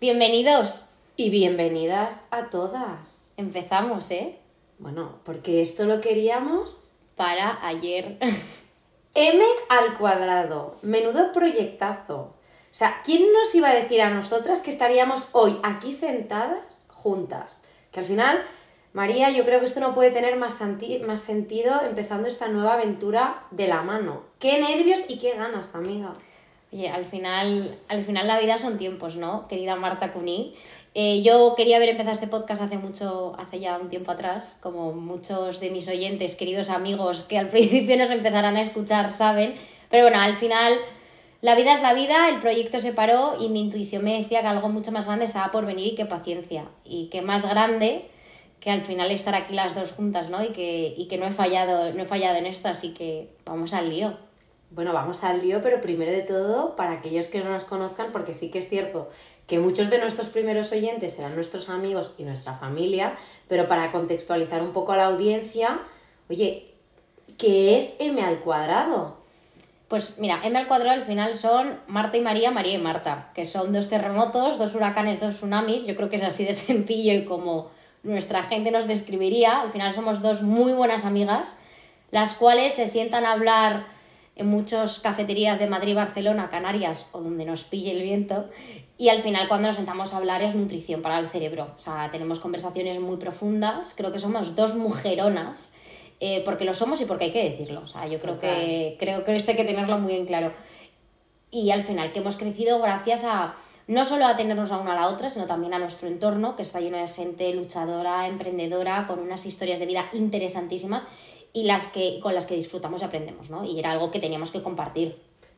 Bienvenidos. Y bienvenidas a todas. Empezamos, ¿eh? Bueno, porque esto lo queríamos Para ayer. M al cuadrado. Menudo proyectazo. O sea, ¿quién nos iba a decir a nosotras que estaríamos hoy aquí sentadas juntas? Que al final, María, yo creo que esto no puede tener más, más sentido empezando esta nueva aventura de la mano. Qué nervios y qué ganas, amiga. Oye, al final, al final la vida son tiempos, ¿no? Querida Marta Cuní. Eh, yo quería haber empezado este podcast hace mucho, hace ya un tiempo atrás, como muchos de mis oyentes, queridos amigos, que al principio nos empezarán a escuchar, saben. Pero bueno, al final la vida es la vida, el proyecto se paró y mi intuición me decía que algo mucho más grande estaba por venir y que paciencia. Y que más grande que al final estar aquí las dos juntas, ¿no? Y que, y que no he fallado, no he fallado en esto, así que vamos al lío. Bueno, vamos al lío, pero primero de todo, para aquellos que no nos conozcan, porque sí que es cierto que muchos de nuestros primeros oyentes serán nuestros amigos y nuestra familia, pero para contextualizar un poco a la audiencia, oye, ¿qué es m al cuadrado? Pues mira, M al cuadrado al final son Marta y María, María y Marta, que son dos terremotos, dos huracanes, dos tsunamis. Yo creo que es así de sencillo y como nuestra gente nos describiría. Al final somos dos muy buenas amigas, las cuales se sientan a hablar en muchas cafeterías de Madrid, Barcelona, Canarias o donde nos pille el viento. Y al final cuando nos sentamos a hablar es nutrición para el cerebro. O sea, tenemos conversaciones muy profundas. Creo que somos dos mujeronas eh, porque lo somos y porque hay que decirlo. O sea, yo creo Total. que, creo que esto hay que tenerlo muy en claro. Y al final, que hemos crecido gracias a no solo a tenernos a una a la otra, sino también a nuestro entorno, que está lleno de gente luchadora, emprendedora, con unas historias de vida interesantísimas y las que, con las que disfrutamos y aprendemos, ¿no? Y era algo que teníamos que compartir.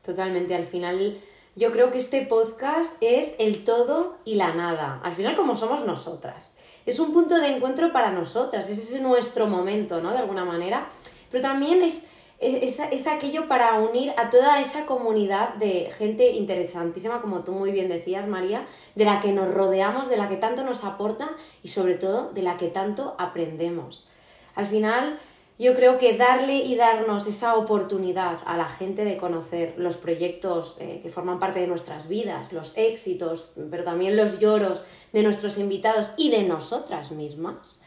Totalmente, al final yo creo que este podcast es el todo y la nada, al final como somos nosotras. Es un punto de encuentro para nosotras, es nuestro momento, ¿no? De alguna manera, pero también es, es- es aquello para unir a toda esa comunidad de gente interesantísima, como tú muy bien decías, María, de la que nos rodeamos, de la que tanto nos aporta y sobre todo de la que tanto aprendemos. Al final, yo creo que darle y darnos esa oportunidad a la gente de conocer los proyectos eh, que forman parte de nuestras vidas, los éxitos, pero también los lloros de nuestros invitados y de nosotras mismas,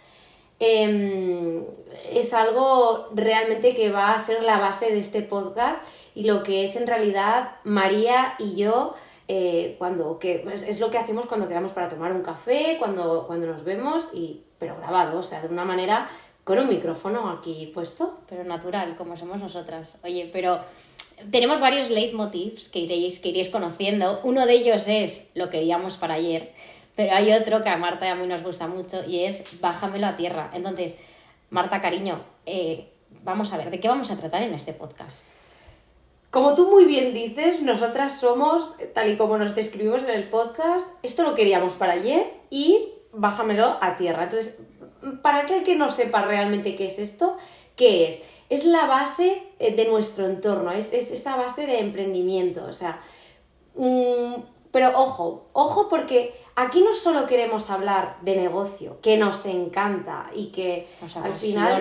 eh, es algo realmente que va a ser la base de este podcast y lo que es en realidad María y yo. eh, cuando que es, es lo que hacemos cuando quedamos para tomar un café, cuando, cuando nos vemos, y, pero grabado, o sea, de una manera con un micrófono aquí puesto. pero natural, como somos nosotras. Oye, pero tenemos varios leitmotivs que iréis, que iréis conociendo. Uno de ellos es lo queríamos para ayer, pero hay otro que a Marta y a mí nos gusta mucho y es bájamelo a tierra. Entonces, Marta, cariño, eh, vamos a ver, ¿de qué vamos a tratar en este podcast? Como tú muy bien dices, nosotras somos, tal y como nos describimos en el podcast, esto lo queríamos para ayer y bájamelo a tierra. Entonces, para aquel que no sepa realmente qué es esto, ¿qué es? Es la base eh, de nuestro entorno, es, es esa base de emprendimiento. O sea, mm, pero ojo, ojo porque aquí no solo queremos hablar de negocio, que nos encanta y que Nos al final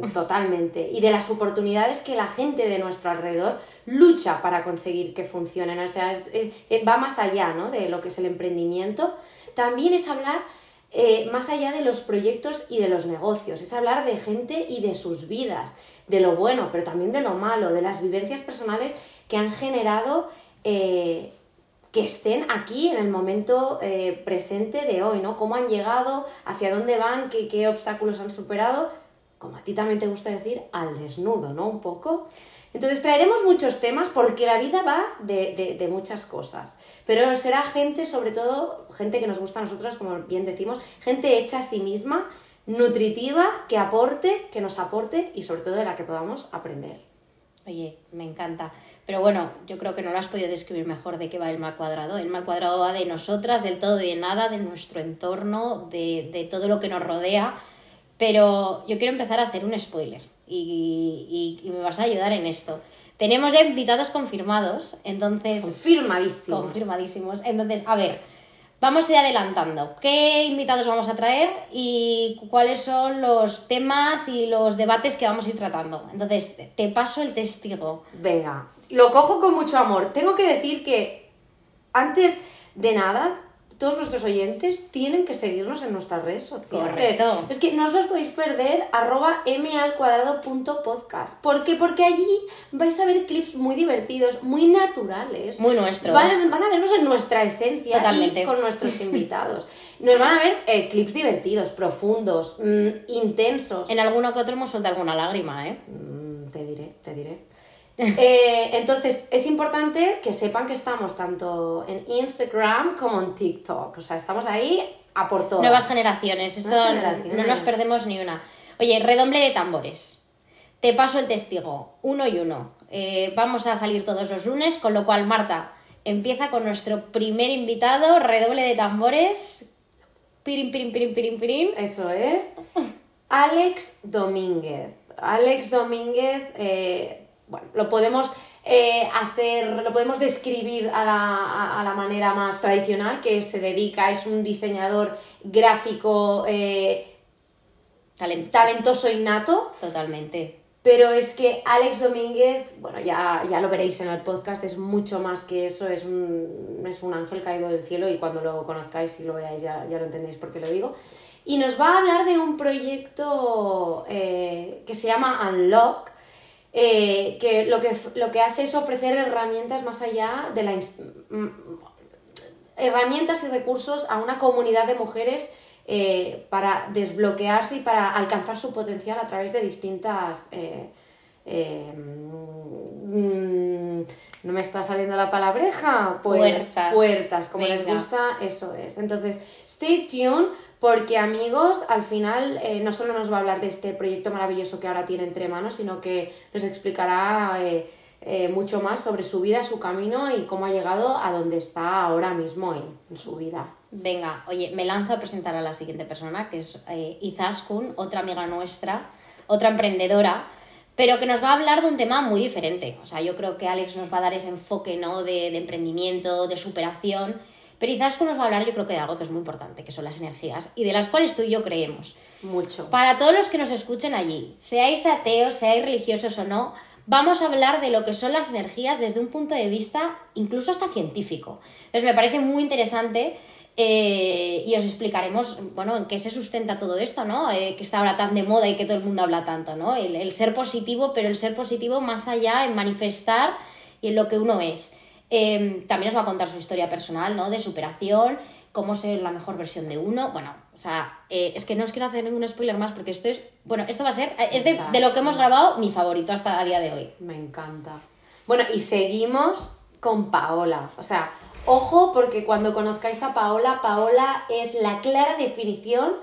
totalmente y de las oportunidades que la gente de nuestro alrededor lucha para conseguir que funcionen. O sea, es- es- eh, va más allá ¿no? de lo que es el emprendimiento. También es hablar eh, más allá de los proyectos y de los negocios, es hablar de gente y de sus vidas, de lo bueno, pero también de lo malo, de las vivencias personales que han generado eh, que estén aquí en el momento eh, presente de hoy, ¿no? Cómo han llegado, hacia dónde van, qué, qué obstáculos han superado, como a ti también te gusta decir, al desnudo, ¿no? Un poco. Entonces traeremos muchos temas porque la vida va de, de- muchas cosas, pero será gente, sobre todo, gente que nos gusta a nosotros, como bien decimos, gente hecha a sí misma, nutritiva, que aporte, que nos aporte y sobre todo de la que podamos aprender. Oye, me encanta. Pero bueno, yo creo que no lo has podido describir mejor de qué va el mal cuadrado. El mal cuadrado va de nosotras, del todo y de nada, de nuestro entorno, de, de todo lo que nos rodea. Pero yo quiero empezar a hacer un spoiler y, y- y me vas a ayudar en esto. Tenemos ya invitados confirmados, entonces... Confirmadísimo. Confirmadísimos. Entonces, a ver, vamos a ir adelantando. ¿Qué invitados vamos a traer y cuáles son los temas y los debates que vamos a ir tratando? Entonces, te paso el testigo. Venga, lo cojo con mucho amor. Tengo que decir que antes de nada, todos nuestros oyentes tienen que seguirnos en nuestras redes sociales. Correcto. Es que no os los podéis perder, arroba m al cuadrado punto podcast. ¿Por qué? Porque allí vais a ver clips muy divertidos, muy naturales. Muy nuestros. Van, van a vernos en nuestra esencia Totalmente. y con nuestros invitados. Nos van a ver eh, clips divertidos, profundos, mm, intensos. En alguno que otro hemos soltado alguna lágrima, ¿eh? Mm, te diré, te diré. Eh, entonces, es importante que sepan que estamos tanto en Instagram como en TikTok. O sea, estamos ahí a por todo. Nuevas generaciones, esto Nuevas no- generaciones. no nos perdemos ni una. Oye, redoble de tambores. Te paso el testigo, uno y uno. Eh, vamos a salir todos los lunes, con lo cual, Marta, empieza con nuestro primer invitado, redoble de tambores. Pirin, pirin, pirin, pirin, pirin. Eso es. Alex Domínguez. Alex Domínguez, eh, bueno, lo podemos eh, hacer, lo podemos describir a la, a- a la manera más tradicional, que se dedica, es un diseñador gráfico eh, Talent- talentoso innato. Totalmente. Pero es que Alex Domínguez, bueno, ya, ya lo veréis en el podcast, es mucho más que eso, es un, es un ángel caído del cielo y cuando lo conozcáis y lo veáis ya, ya lo entendéis por qué lo digo. Y nos va a hablar de un proyecto eh, que se llama Unlock, eh, que, lo que lo que hace es ofrecer herramientas más allá de la... herramientas y recursos a una comunidad de mujeres eh, para desbloquearse y para alcanzar su potencial a través de distintas... eh, mm, no me está saliendo la palabreja, pues Puertas. puertas, como les gusta, eso es. Entonces, stay tuned porque amigos, al final eh, no solo nos va a hablar de este proyecto maravilloso que ahora tiene entre manos, sino que nos explicará eh, eh, mucho más sobre su vida, su camino y cómo ha llegado a donde está ahora mismo en, su vida. Venga, oye, me lanzo a presentar a la siguiente persona, que es Izaskun, otra amiga nuestra, otra emprendedora, pero que nos va a hablar de un tema muy diferente. O sea, yo creo que Alex nos va a dar ese enfoque, ¿no? De emprendimiento, de superación. Pero Izaskun nos va a hablar, yo creo que de algo que es muy importante, que son las energías, y de las cuales tú y yo creemos. Mucho. Para todos los que nos escuchen allí, seáis ateos, seáis religiosos o no, vamos a hablar de lo que son las energías desde un punto de vista incluso hasta científico. Entonces me parece muy interesante eh, y os explicaremos, bueno, en qué se sustenta todo esto, ¿no? Eh, que está ahora tan de moda y que todo el mundo habla tanto, ¿no? El, el ser positivo, pero el ser positivo más allá en manifestar y en lo que uno es. Eh, también os va a contar su historia personal, ¿no? De superación, cómo ser la mejor versión de uno. Bueno, o sea, eh, es que no os quiero hacer ningún spoiler más porque esto es, bueno, esto va a ser, es de, de lo que hemos grabado mi favorito hasta a día de hoy. Me encanta. Bueno, y seguimos con Paola. O sea, ojo porque cuando conozcáis a Paola, Paola es la clara definición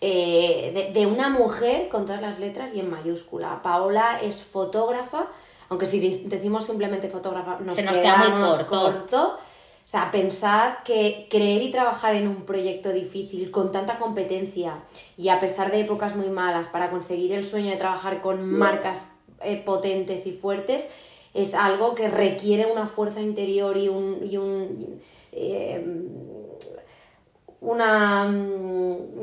eh, de, de una mujer con todas las letras y en mayúscula. Paola es fotógrafa, aunque si decimos simplemente fotógrafa nos, Se nos queda muy quedamos corto. O sea, pensad que creer y trabajar en un proyecto difícil con tanta competencia y a pesar de épocas muy malas para conseguir el sueño de trabajar con marcas eh, potentes y fuertes es algo que requiere una fuerza interior y un, y un eh, una mm,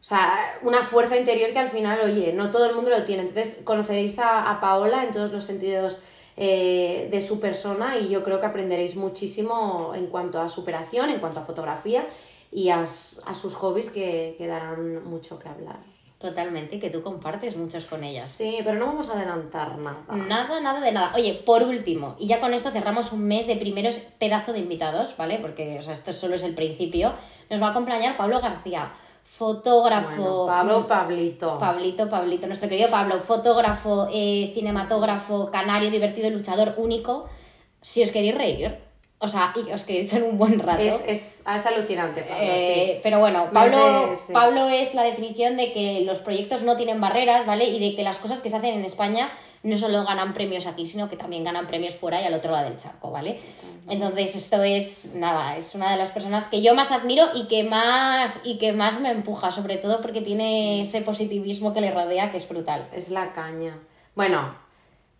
o sea, una fuerza interior que al final, oye, no todo el mundo lo tiene. Entonces, conoceréis a, a Paola en todos los sentidos eh, de su persona y yo creo que aprenderéis muchísimo en cuanto a superación, en cuanto a fotografía y a, a sus hobbies que, que darán mucho que hablar. Totalmente, que tú compartes muchos con ellas. Sí, pero no vamos a adelantar nada. Nada, nada de nada. Oye, por último, y ya con esto cerramos un mes de primeros pedazo de invitados, ¿vale? Porque o sea, esto solo es el principio. Nos va a acompañar Pablo García, fotógrafo. Bueno, Pablo, Pablito. Pablito, Pablito, nuestro querido Pablo, fotógrafo, eh, cinematógrafo, canario, divertido, luchador, único. Si os queréis reír, o sea, y os queréis echar un buen rato. Es, es, es alucinante, Pablo, Eh, sí. Pero bueno, Pablo, sí. Pablo es la definición de que los proyectos no tienen barreras, ¿vale? Y de que las cosas que se hacen en España no solo ganan premios aquí, sino que también ganan premios fuera y al otro lado del charco, ¿vale? Entonces esto es, nada, es una de las personas que yo más admiro y que más, y que más me empuja, sobre todo porque tiene ese positivismo que le rodea que es brutal. Es la caña. Bueno,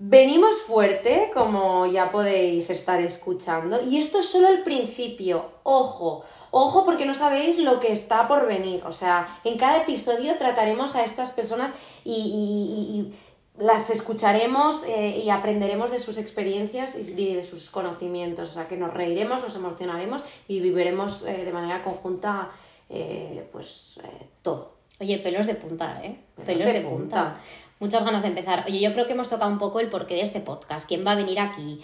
venimos fuerte, como ya podéis estar escuchando, y esto es solo el principio. Ojo, ojo porque no sabéis lo que está por venir. O sea, en cada episodio trataremos a estas personas y, y- y- y las escucharemos eh, y aprenderemos de sus experiencias y de sus conocimientos. O sea, que nos reiremos, nos emocionaremos y viviremos eh, de manera conjunta, eh, pues, todo. Oye, pelos de punta, ¿eh? Pelos, de, punta. Muchas ganas de empezar. Oye, yo creo que hemos tocado un poco el porqué de este podcast, quién va a venir aquí,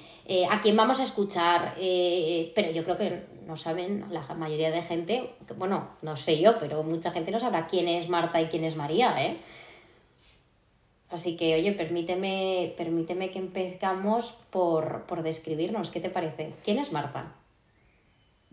a quién vamos a escuchar, pero yo creo que no saben la mayoría de gente, bueno, no sé yo, pero mucha gente no sabrá quién es Marta y quién es María, ¿eh? Así que, oye, permíteme, permíteme que empezamos por, por describirnos. ¿Qué te parece? ¿Quién es Marta?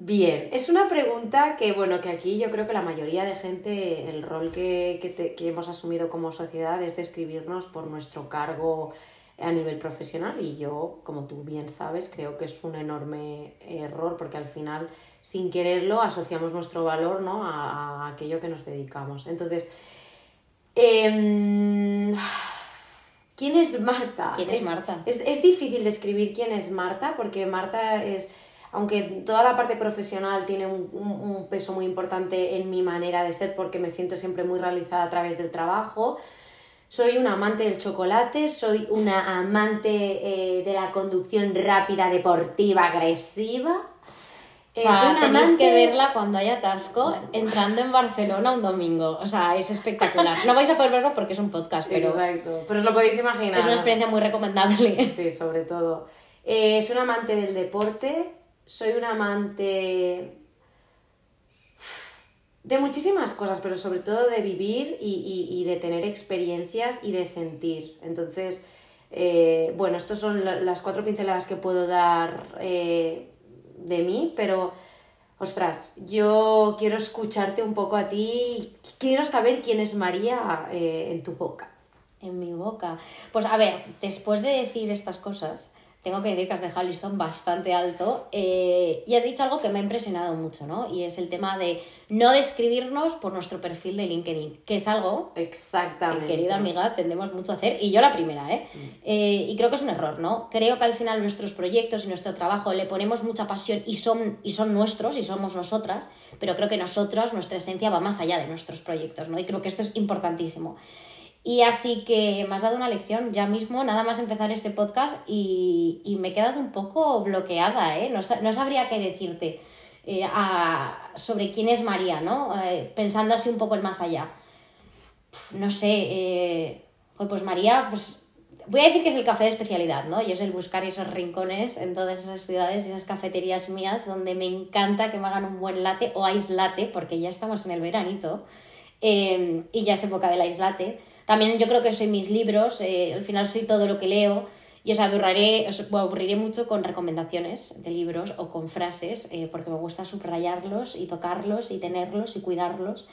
Bien, es una pregunta que, bueno, que aquí yo creo que la mayoría de gente, el rol que, que, que, hemos asumido como sociedad es describirnos por nuestro cargo a nivel profesional y yo, como tú bien sabes, creo que es un enorme error porque al final, sin quererlo, asociamos nuestro valor ¿no? a, a aquello que nos dedicamos. Entonces, eh, ¿quién es Marta? ¿Quién es, Marta? Es, es, difícil describir quién es Marta porque Marta es, aunque toda la parte profesional tiene un, un, peso muy importante en mi manera de ser porque me siento siempre muy realizada a través del trabajo, soy una amante del chocolate, soy una amante eh, de la conducción rápida, deportiva, agresiva o sea, tenéis que verla cuando haya atasco entrando en Barcelona un domingo. O sea, es espectacular. No vais a poder verlo porque es un podcast, pero. Exacto. Pero os lo podéis imaginar. Es una experiencia muy recomendable. Sí, sobre todo. Eh, soy un amante del deporte. Soy un amante. de muchísimas cosas, pero sobre todo de vivir y, y, de tener experiencias y de sentir. Entonces, eh, bueno, estas son las cuatro pinceladas que puedo dar. Eh, de mí, pero ostras, yo quiero escucharte un poco a ti, quiero saber quién es María eh, en tu boca. En mi boca. Pues a ver, después de decir estas cosas, tengo que decir que has dejado el listón bastante alto eh, y has dicho algo que me ha impresionado mucho, ¿no? Y es el tema de no describirnos por nuestro perfil de LinkedIn, que es algo Exactamente. que, querida amiga, tendemos mucho a hacer, y yo la primera, ¿eh? Mm. ¿eh? Y creo que es un error, ¿no? Creo que al final nuestros proyectos y nuestro trabajo le ponemos mucha pasión y son, y son nuestros y somos nosotras, pero creo que nosotros, nuestra esencia va más allá de nuestros proyectos, ¿no? Y creo que esto es importantísimo. Y así que me has dado una lección ya mismo, nada más empezar este podcast y, y me he quedado un poco bloqueada, ¿eh? No, no sabría qué decirte eh, sobre quién es María, ¿no? Eh, pensando así un poco el más allá. No sé, eh, pues María, pues voy a decir que es el café de especialidad, ¿no? Y es el buscar esos rincones en todas esas ciudades, esas cafeterías mías donde me encanta que me hagan un buen latte o ice latte, porque ya estamos en el veranito y ya es época del ice latte también yo creo que soy mis libros, eh, al final soy todo lo que leo y os aburriré, os aburriré mucho con recomendaciones de libros o con frases, eh, porque me gusta subrayarlos y tocarlos y tenerlos y cuidarlos.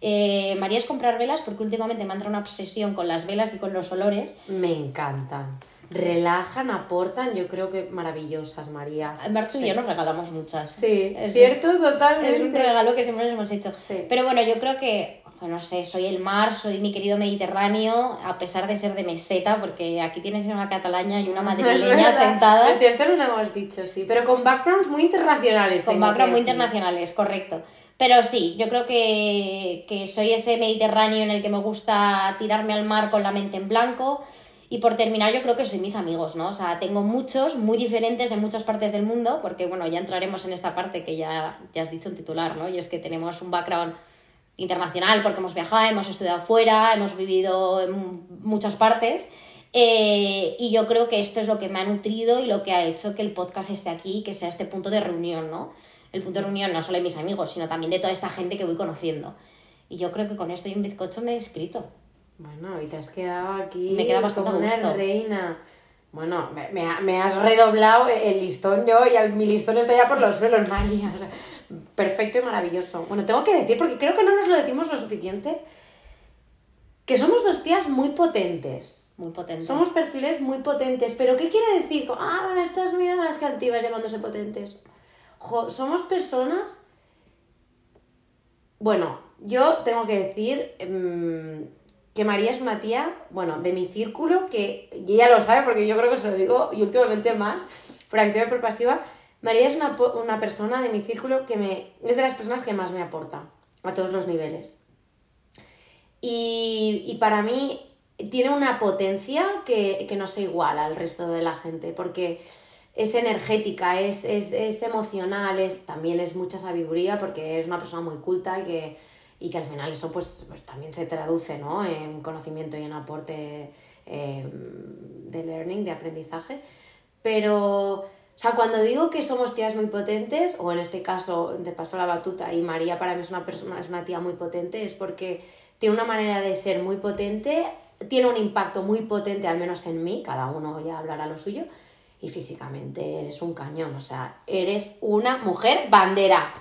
Eh, María es comprar velas porque últimamente me ha entrado una obsesión con las velas y con los olores. Me encantan. Relajan, aportan, yo creo que maravillosas, María. Martu y yo nos regalamos muchas. Sí, es cierto, totalmente. Es un regalo que siempre nos hemos hecho. Sí. Pero bueno, yo creo que no sé, soy el mar, soy mi querido Mediterráneo, a pesar de ser de meseta, porque aquí tienes una catalaña y una madrileña sentadas. Es cierto, no lo hemos dicho, sí, pero con backgrounds muy internacionales. Con backgrounds muy internacionales, correcto. Pero sí, yo creo que, que soy ese Mediterráneo en el que me gusta tirarme al mar con la mente en blanco. Y por terminar, yo creo que soy mis amigos, ¿no? O sea, tengo muchos, muy diferentes en muchas partes del mundo, porque bueno, ya entraremos en esta parte que ya, ya has dicho en titular, ¿no? Y es que tenemos un background internacional porque hemos viajado, hemos estudiado fuera, hemos vivido en muchas partes. Eh, y yo creo que esto es lo que me ha nutrido y lo que ha hecho que el podcast esté aquí, que sea este punto de reunión, ¿no? El punto de reunión no solo de mis amigos, sino también de toda esta gente que voy conociendo. Y yo creo que con esto y un bizcocho me he escrito. Bueno, y te has quedado aquí me queda bastante como una reina. Bueno, me, me, has redoblado el listón yo y mi listón está ya por los suelos, María. O sea, perfecto y maravilloso. Bueno, tengo que decir, porque creo que no nos lo decimos lo suficiente, que somos dos tías muy potentes. Muy potentes. Somos perfiles muy potentes. Pero ¿qué quiere decir? Ah, estas miradas las cantivas llamándose potentes. somos personas... Bueno, yo tengo que decir em, que María es una tía, bueno, de mi círculo, que ella lo sabe porque yo creo que se lo digo y últimamente más, por activa y por pasiva, María es una, persona de mi círculo que me, es de las personas que más me aporta a todos los niveles. Y, para mí tiene una potencia que, que no se iguala al resto de la gente, porque es energética, es, es, es emocional, es, también es mucha sabiduría porque es una persona muy culta y que, y que al final eso pues, pues también se traduce ¿no? en conocimiento y en aporte eh, de learning, de aprendizaje. Pero, o sea, cuando digo que somos tías muy potentes, o en este caso te paso la batuta y María para mí es una persona, es una tía muy potente, es porque tiene una manera de ser muy potente, tiene un impacto muy potente, al menos en mí, cada uno ya hablará lo suyo, y físicamente eres un cañón, o sea, eres una mujer bandera.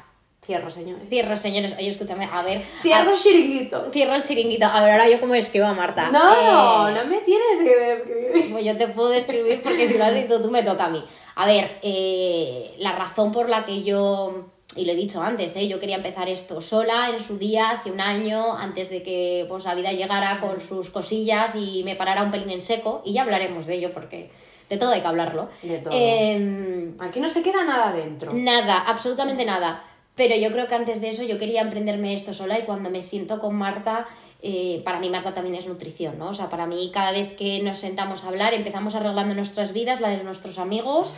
Cierro, señores. Cierro, señores. Oye, escúchame, a ver. Cierro a- el chiringuito. Cierro el chiringuito. A ver, ahora yo cómo escribo a Marta. No, Eh, no me tienes que describir. Pues yo te puedo describir porque si lo has dicho tú me toca a mí. A ver, eh, la razón por la que yo, y lo he dicho antes, ¿eh? yo quería empezar esto sola en su día, hace un año, antes de que pues, la vida llegara con sus cosillas y me parara un pelín en seco, y ya hablaremos de ello porque de todo hay que hablarlo. De todo. Em, Aquí no se queda nada dentro. Nada, absolutamente nada. Pero yo creo que antes de eso yo quería emprenderme esto sola y cuando me siento con Marta, eh, para mí Marta también es nutrición, ¿no? O sea, para mí cada vez que nos sentamos a hablar empezamos arreglando nuestras vidas, la de nuestros amigos,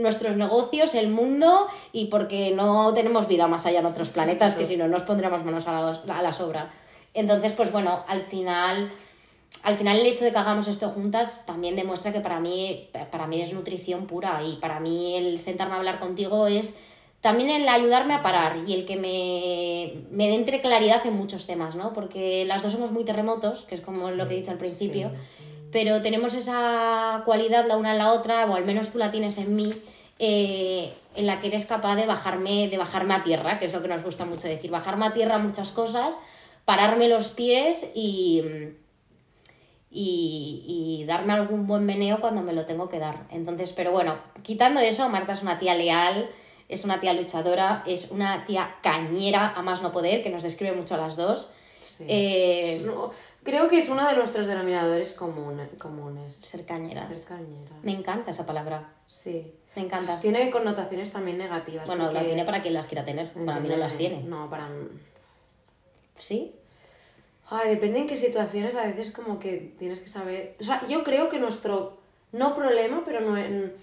nuestros negocios, el mundo y porque no tenemos vida más allá en otros planetas, que si no nos pondríamos manos a la, a la sobra. Entonces, pues bueno, al final al final el hecho de que hagamos esto juntas también demuestra que para mí, para mí es nutrición pura y para mí el sentarme a hablar contigo es también el ayudarme a parar y el que me, me dé entre claridad en muchos temas, ¿no? Porque las dos somos muy terremotos, que es como lo que he dicho al principio, pero tenemos esa cualidad la una a la otra, o al menos tú la tienes en mí, eh, en la que eres capaz de bajarme, de bajarme a tierra, que es lo que nos gusta mucho decir, bajarme a tierra muchas cosas, pararme los pies y, y, y darme algún buen meneo cuando me lo tengo que dar. Entonces, pero bueno, quitando eso, Marta es una tía leal, es una tía luchadora, es una tía cañera, a más no poder, que nos describe mucho a las dos. Sí. Eh, uno- creo que es uno de nuestros denominadores comune- comunes. ser cañeras. Ser cañera. Me encanta esa palabra, Sí. me encanta. Tiene connotaciones también negativas. Bueno, la porque- tiene para quien las quiera tener, para mí no las tiene. No, para ¿Sí? Ay, depende en qué situaciones, a veces como que tienes que saber... O sea, yo creo que nuestro, no problema, pero no en-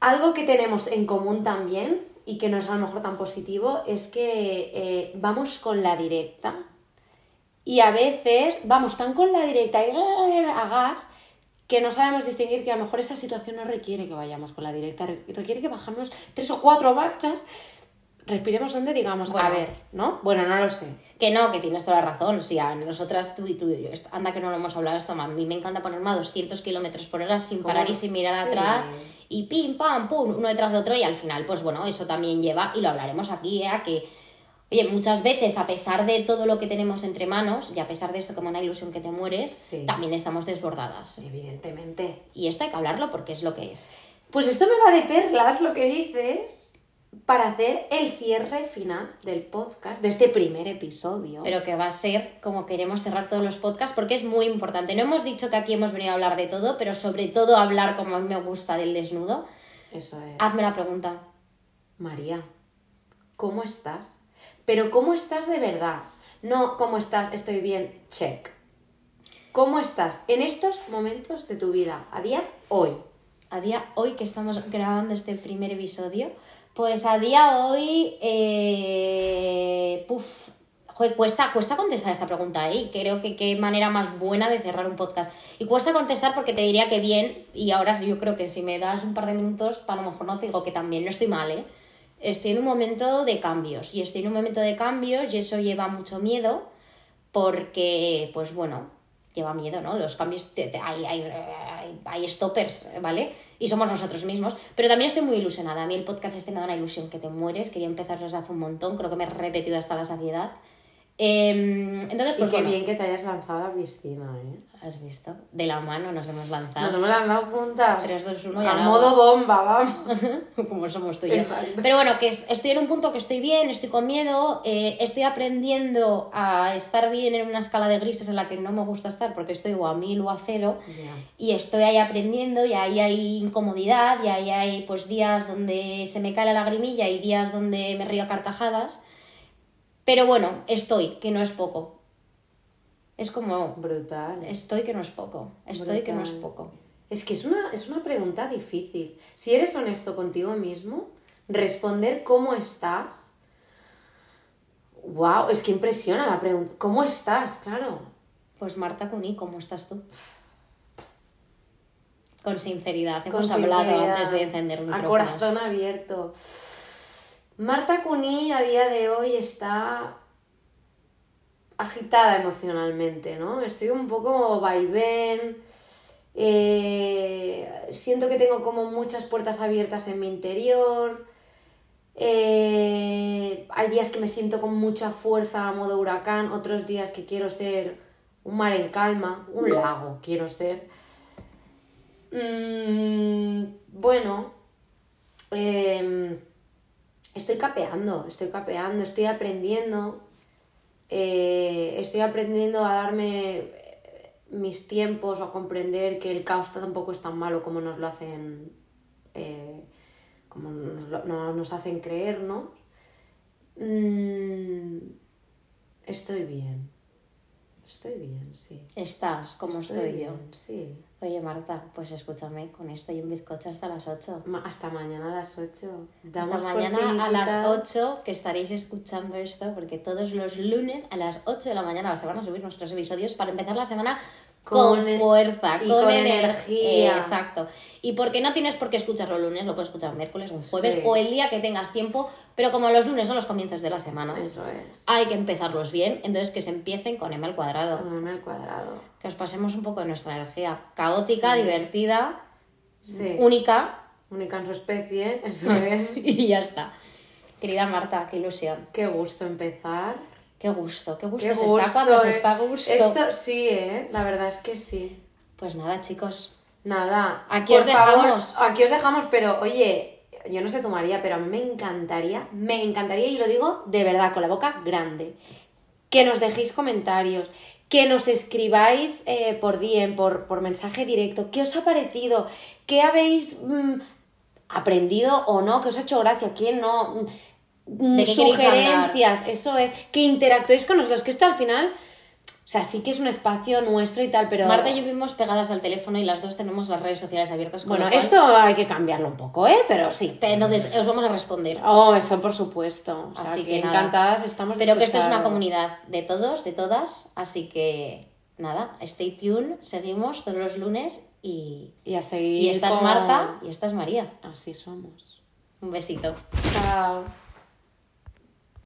algo que tenemos en común también y que no es a lo mejor tan positivo es que eh, vamos con la directa. Y a veces vamos tan con la directa y a gas que no sabemos distinguir que a lo mejor esa situación no requiere que vayamos con la directa, re- requiere que bajamos tres o cuatro marchas, respiremos donde digamos, Bueno. a ver, ¿no? Bueno, no lo sé. Que no, que tienes toda la razón. Si a nosotras, tú y tú y yo, anda que no lo hemos hablado esto, a mí me encanta ponerme a 200 kilómetros por hora sin ¿Cómo? parar y sin mirar Sí. atrás. Y pim, pam, pum, uno detrás de otro. Y al final, pues bueno, eso también lleva, y lo hablaremos aquí, ¿eh? a que, oye, muchas veces, a pesar de todo lo que tenemos entre manos, y a pesar de esto como una ilusión que te mueres, Sí. también estamos desbordadas. Evidentemente. Y esto hay que hablarlo porque es lo que es. Pues esto me va de perlas lo que dices para hacer el cierre final del podcast, de este primer episodio. pero que va a ser como queremos cerrar todos los podcasts porque es muy importante. No hemos dicho que aquí hemos venido a hablar de todo, pero sobre todo hablar como a mí me gusta del desnudo. Eso es. Hazme la pregunta. María, ¿cómo estás? Pero ¿cómo estás de verdad? No, ¿cómo estás? Estoy bien, check. ¿Cómo estás en estos momentos de tu vida? A día hoy. A día hoy que estamos grabando este primer episodio, pues a día hoy, eh, puf, joder, cuesta, cuesta contestar esta pregunta, ¿eh? Y creo que qué manera más buena de cerrar un podcast. Y cuesta contestar porque te diría que bien, y ahora yo creo que si me das un par de minutos, a lo mejor no te digo que también, no estoy mal, ¿eh? Estoy en un momento de cambios, y estoy en un momento de cambios, y eso lleva mucho miedo, porque, pues bueno, lleva miedo, ¿no? Los cambios, hay, hay, hay stoppers, ¿vale? Y somos nosotros mismos. Pero también estoy muy ilusionada. A mí el podcast este me da una ilusión que te mueres. Quería empezar desde hace un montón. Creo que me he repetido hasta la saciedad. Em, entonces, pues y qué bueno, bien que te hayas lanzado a la piscina, ¿eh? has visto. De la mano nos hemos lanzado. Nos hemos lanzado juntas. 3, 2, 1 y a modo agua. bomba, vamos. como somos tú y yo. Pero bueno, que es- estoy en un punto que estoy bien, estoy con miedo, eh, estoy aprendiendo a estar bien en una escala de grises en la que no me gusta estar porque estoy o a mil o a cero y estoy ahí aprendiendo y ahí hay incomodidad y ahí hay pues días donde se me cae la lagrimilla y días donde me río a carcajadas. Pero bueno, estoy, que no es poco. Es como, Brutal. estoy que no es poco, estoy que no es poco. Es que es una, es una pregunta difícil. Si eres honesto contigo mismo, responder cómo estás. Wow, es que impresiona la pregunta. ¿Cómo estás? Claro. Pues Marta Cuní, ¿cómo estás tú? Con sinceridad, Con hemos hablado antes de encender A micrófonos. corazón abierto. Marta Cuní a día de hoy está agitada emocionalmente, ¿no? Estoy un poco vaivén. eh, siento que tengo como muchas puertas abiertas en mi interior. eh, hay días que me siento con mucha fuerza a modo huracán, otros días que quiero ser un mar en calma, un lago quiero ser. Mm, bueno, em, estoy capeando, estoy capeando, estoy aprendiendo. eh, estoy aprendiendo a darme eh, mis tiempos o a comprender que el caos tampoco es tan malo como nos lo hacen eh, como nos, no- nos hacen creer, ¿no? Mm, estoy bien. Estoy bien, sí. Estás como estoy, yo. bien, sí. Oye, Marta, pues escúchame, con esto y un bizcocho hasta las 8. Ma- Hasta mañana a las 8. Hasta mañana a las 8 que estaréis escuchando esto, porque todos los lunes a las 8 de la mañana se van a subir nuestros episodios para empezar la semana con, Con- fuerza, y con, con ener- energía. Exacto. Y porque no tienes por qué escucharlo lunes, lo puedes escuchar miércoles, un jueves Sí. o el día que tengas tiempo, pero como los lunes son los comienzos de la semana, Eso es. hay que empezarlos bien, entonces que se empiecen con M al cuadrado. Con M al cuadrado. Que os pasemos un poco de nuestra energía caótica, divertida, Sí. única Única en su especie, eso es. y ya está. Querida Marta, qué ilusión. Qué gusto empezar. Qué gusto, qué gusto Qué se gusto, está cuando se eh. está gusto. Esto sí, ¿eh? La verdad es que sí. Pues nada, chicos. Nada. Aquí por os favor, dejamos. aquí os dejamos, pero oye, yo no sé tu María, pero a mí me encantaría, me encantaría, y lo digo de verdad, con la boca grande, que nos dejéis comentarios, que nos escribáis eh, por DM, por, por mensaje directo, qué os ha parecido, qué habéis mm, aprendido o no, qué os ha hecho gracia, quién no. mm, ¿De qué sugerencias, eso es, que interactuéis con nosotros, que esto al final, o sea, sí que es un espacio nuestro y tal, pero... Marta y yo vivimos pegadas al teléfono y las dos tenemos las redes sociales abiertas. con Bueno, cual- esto hay que cambiarlo un poco, ¿eh? Pero sí. Entonces, os vamos a responder. Oh, eso por supuesto. O sea, Así que, encantadas estamos Pero que esto es una comunidad de todos, de todas. Así que, nada, stay tuned. Seguimos todos los lunes y, Y a seguir y esta es con- Marta y esta es María. Así somos. Un besito. Chao.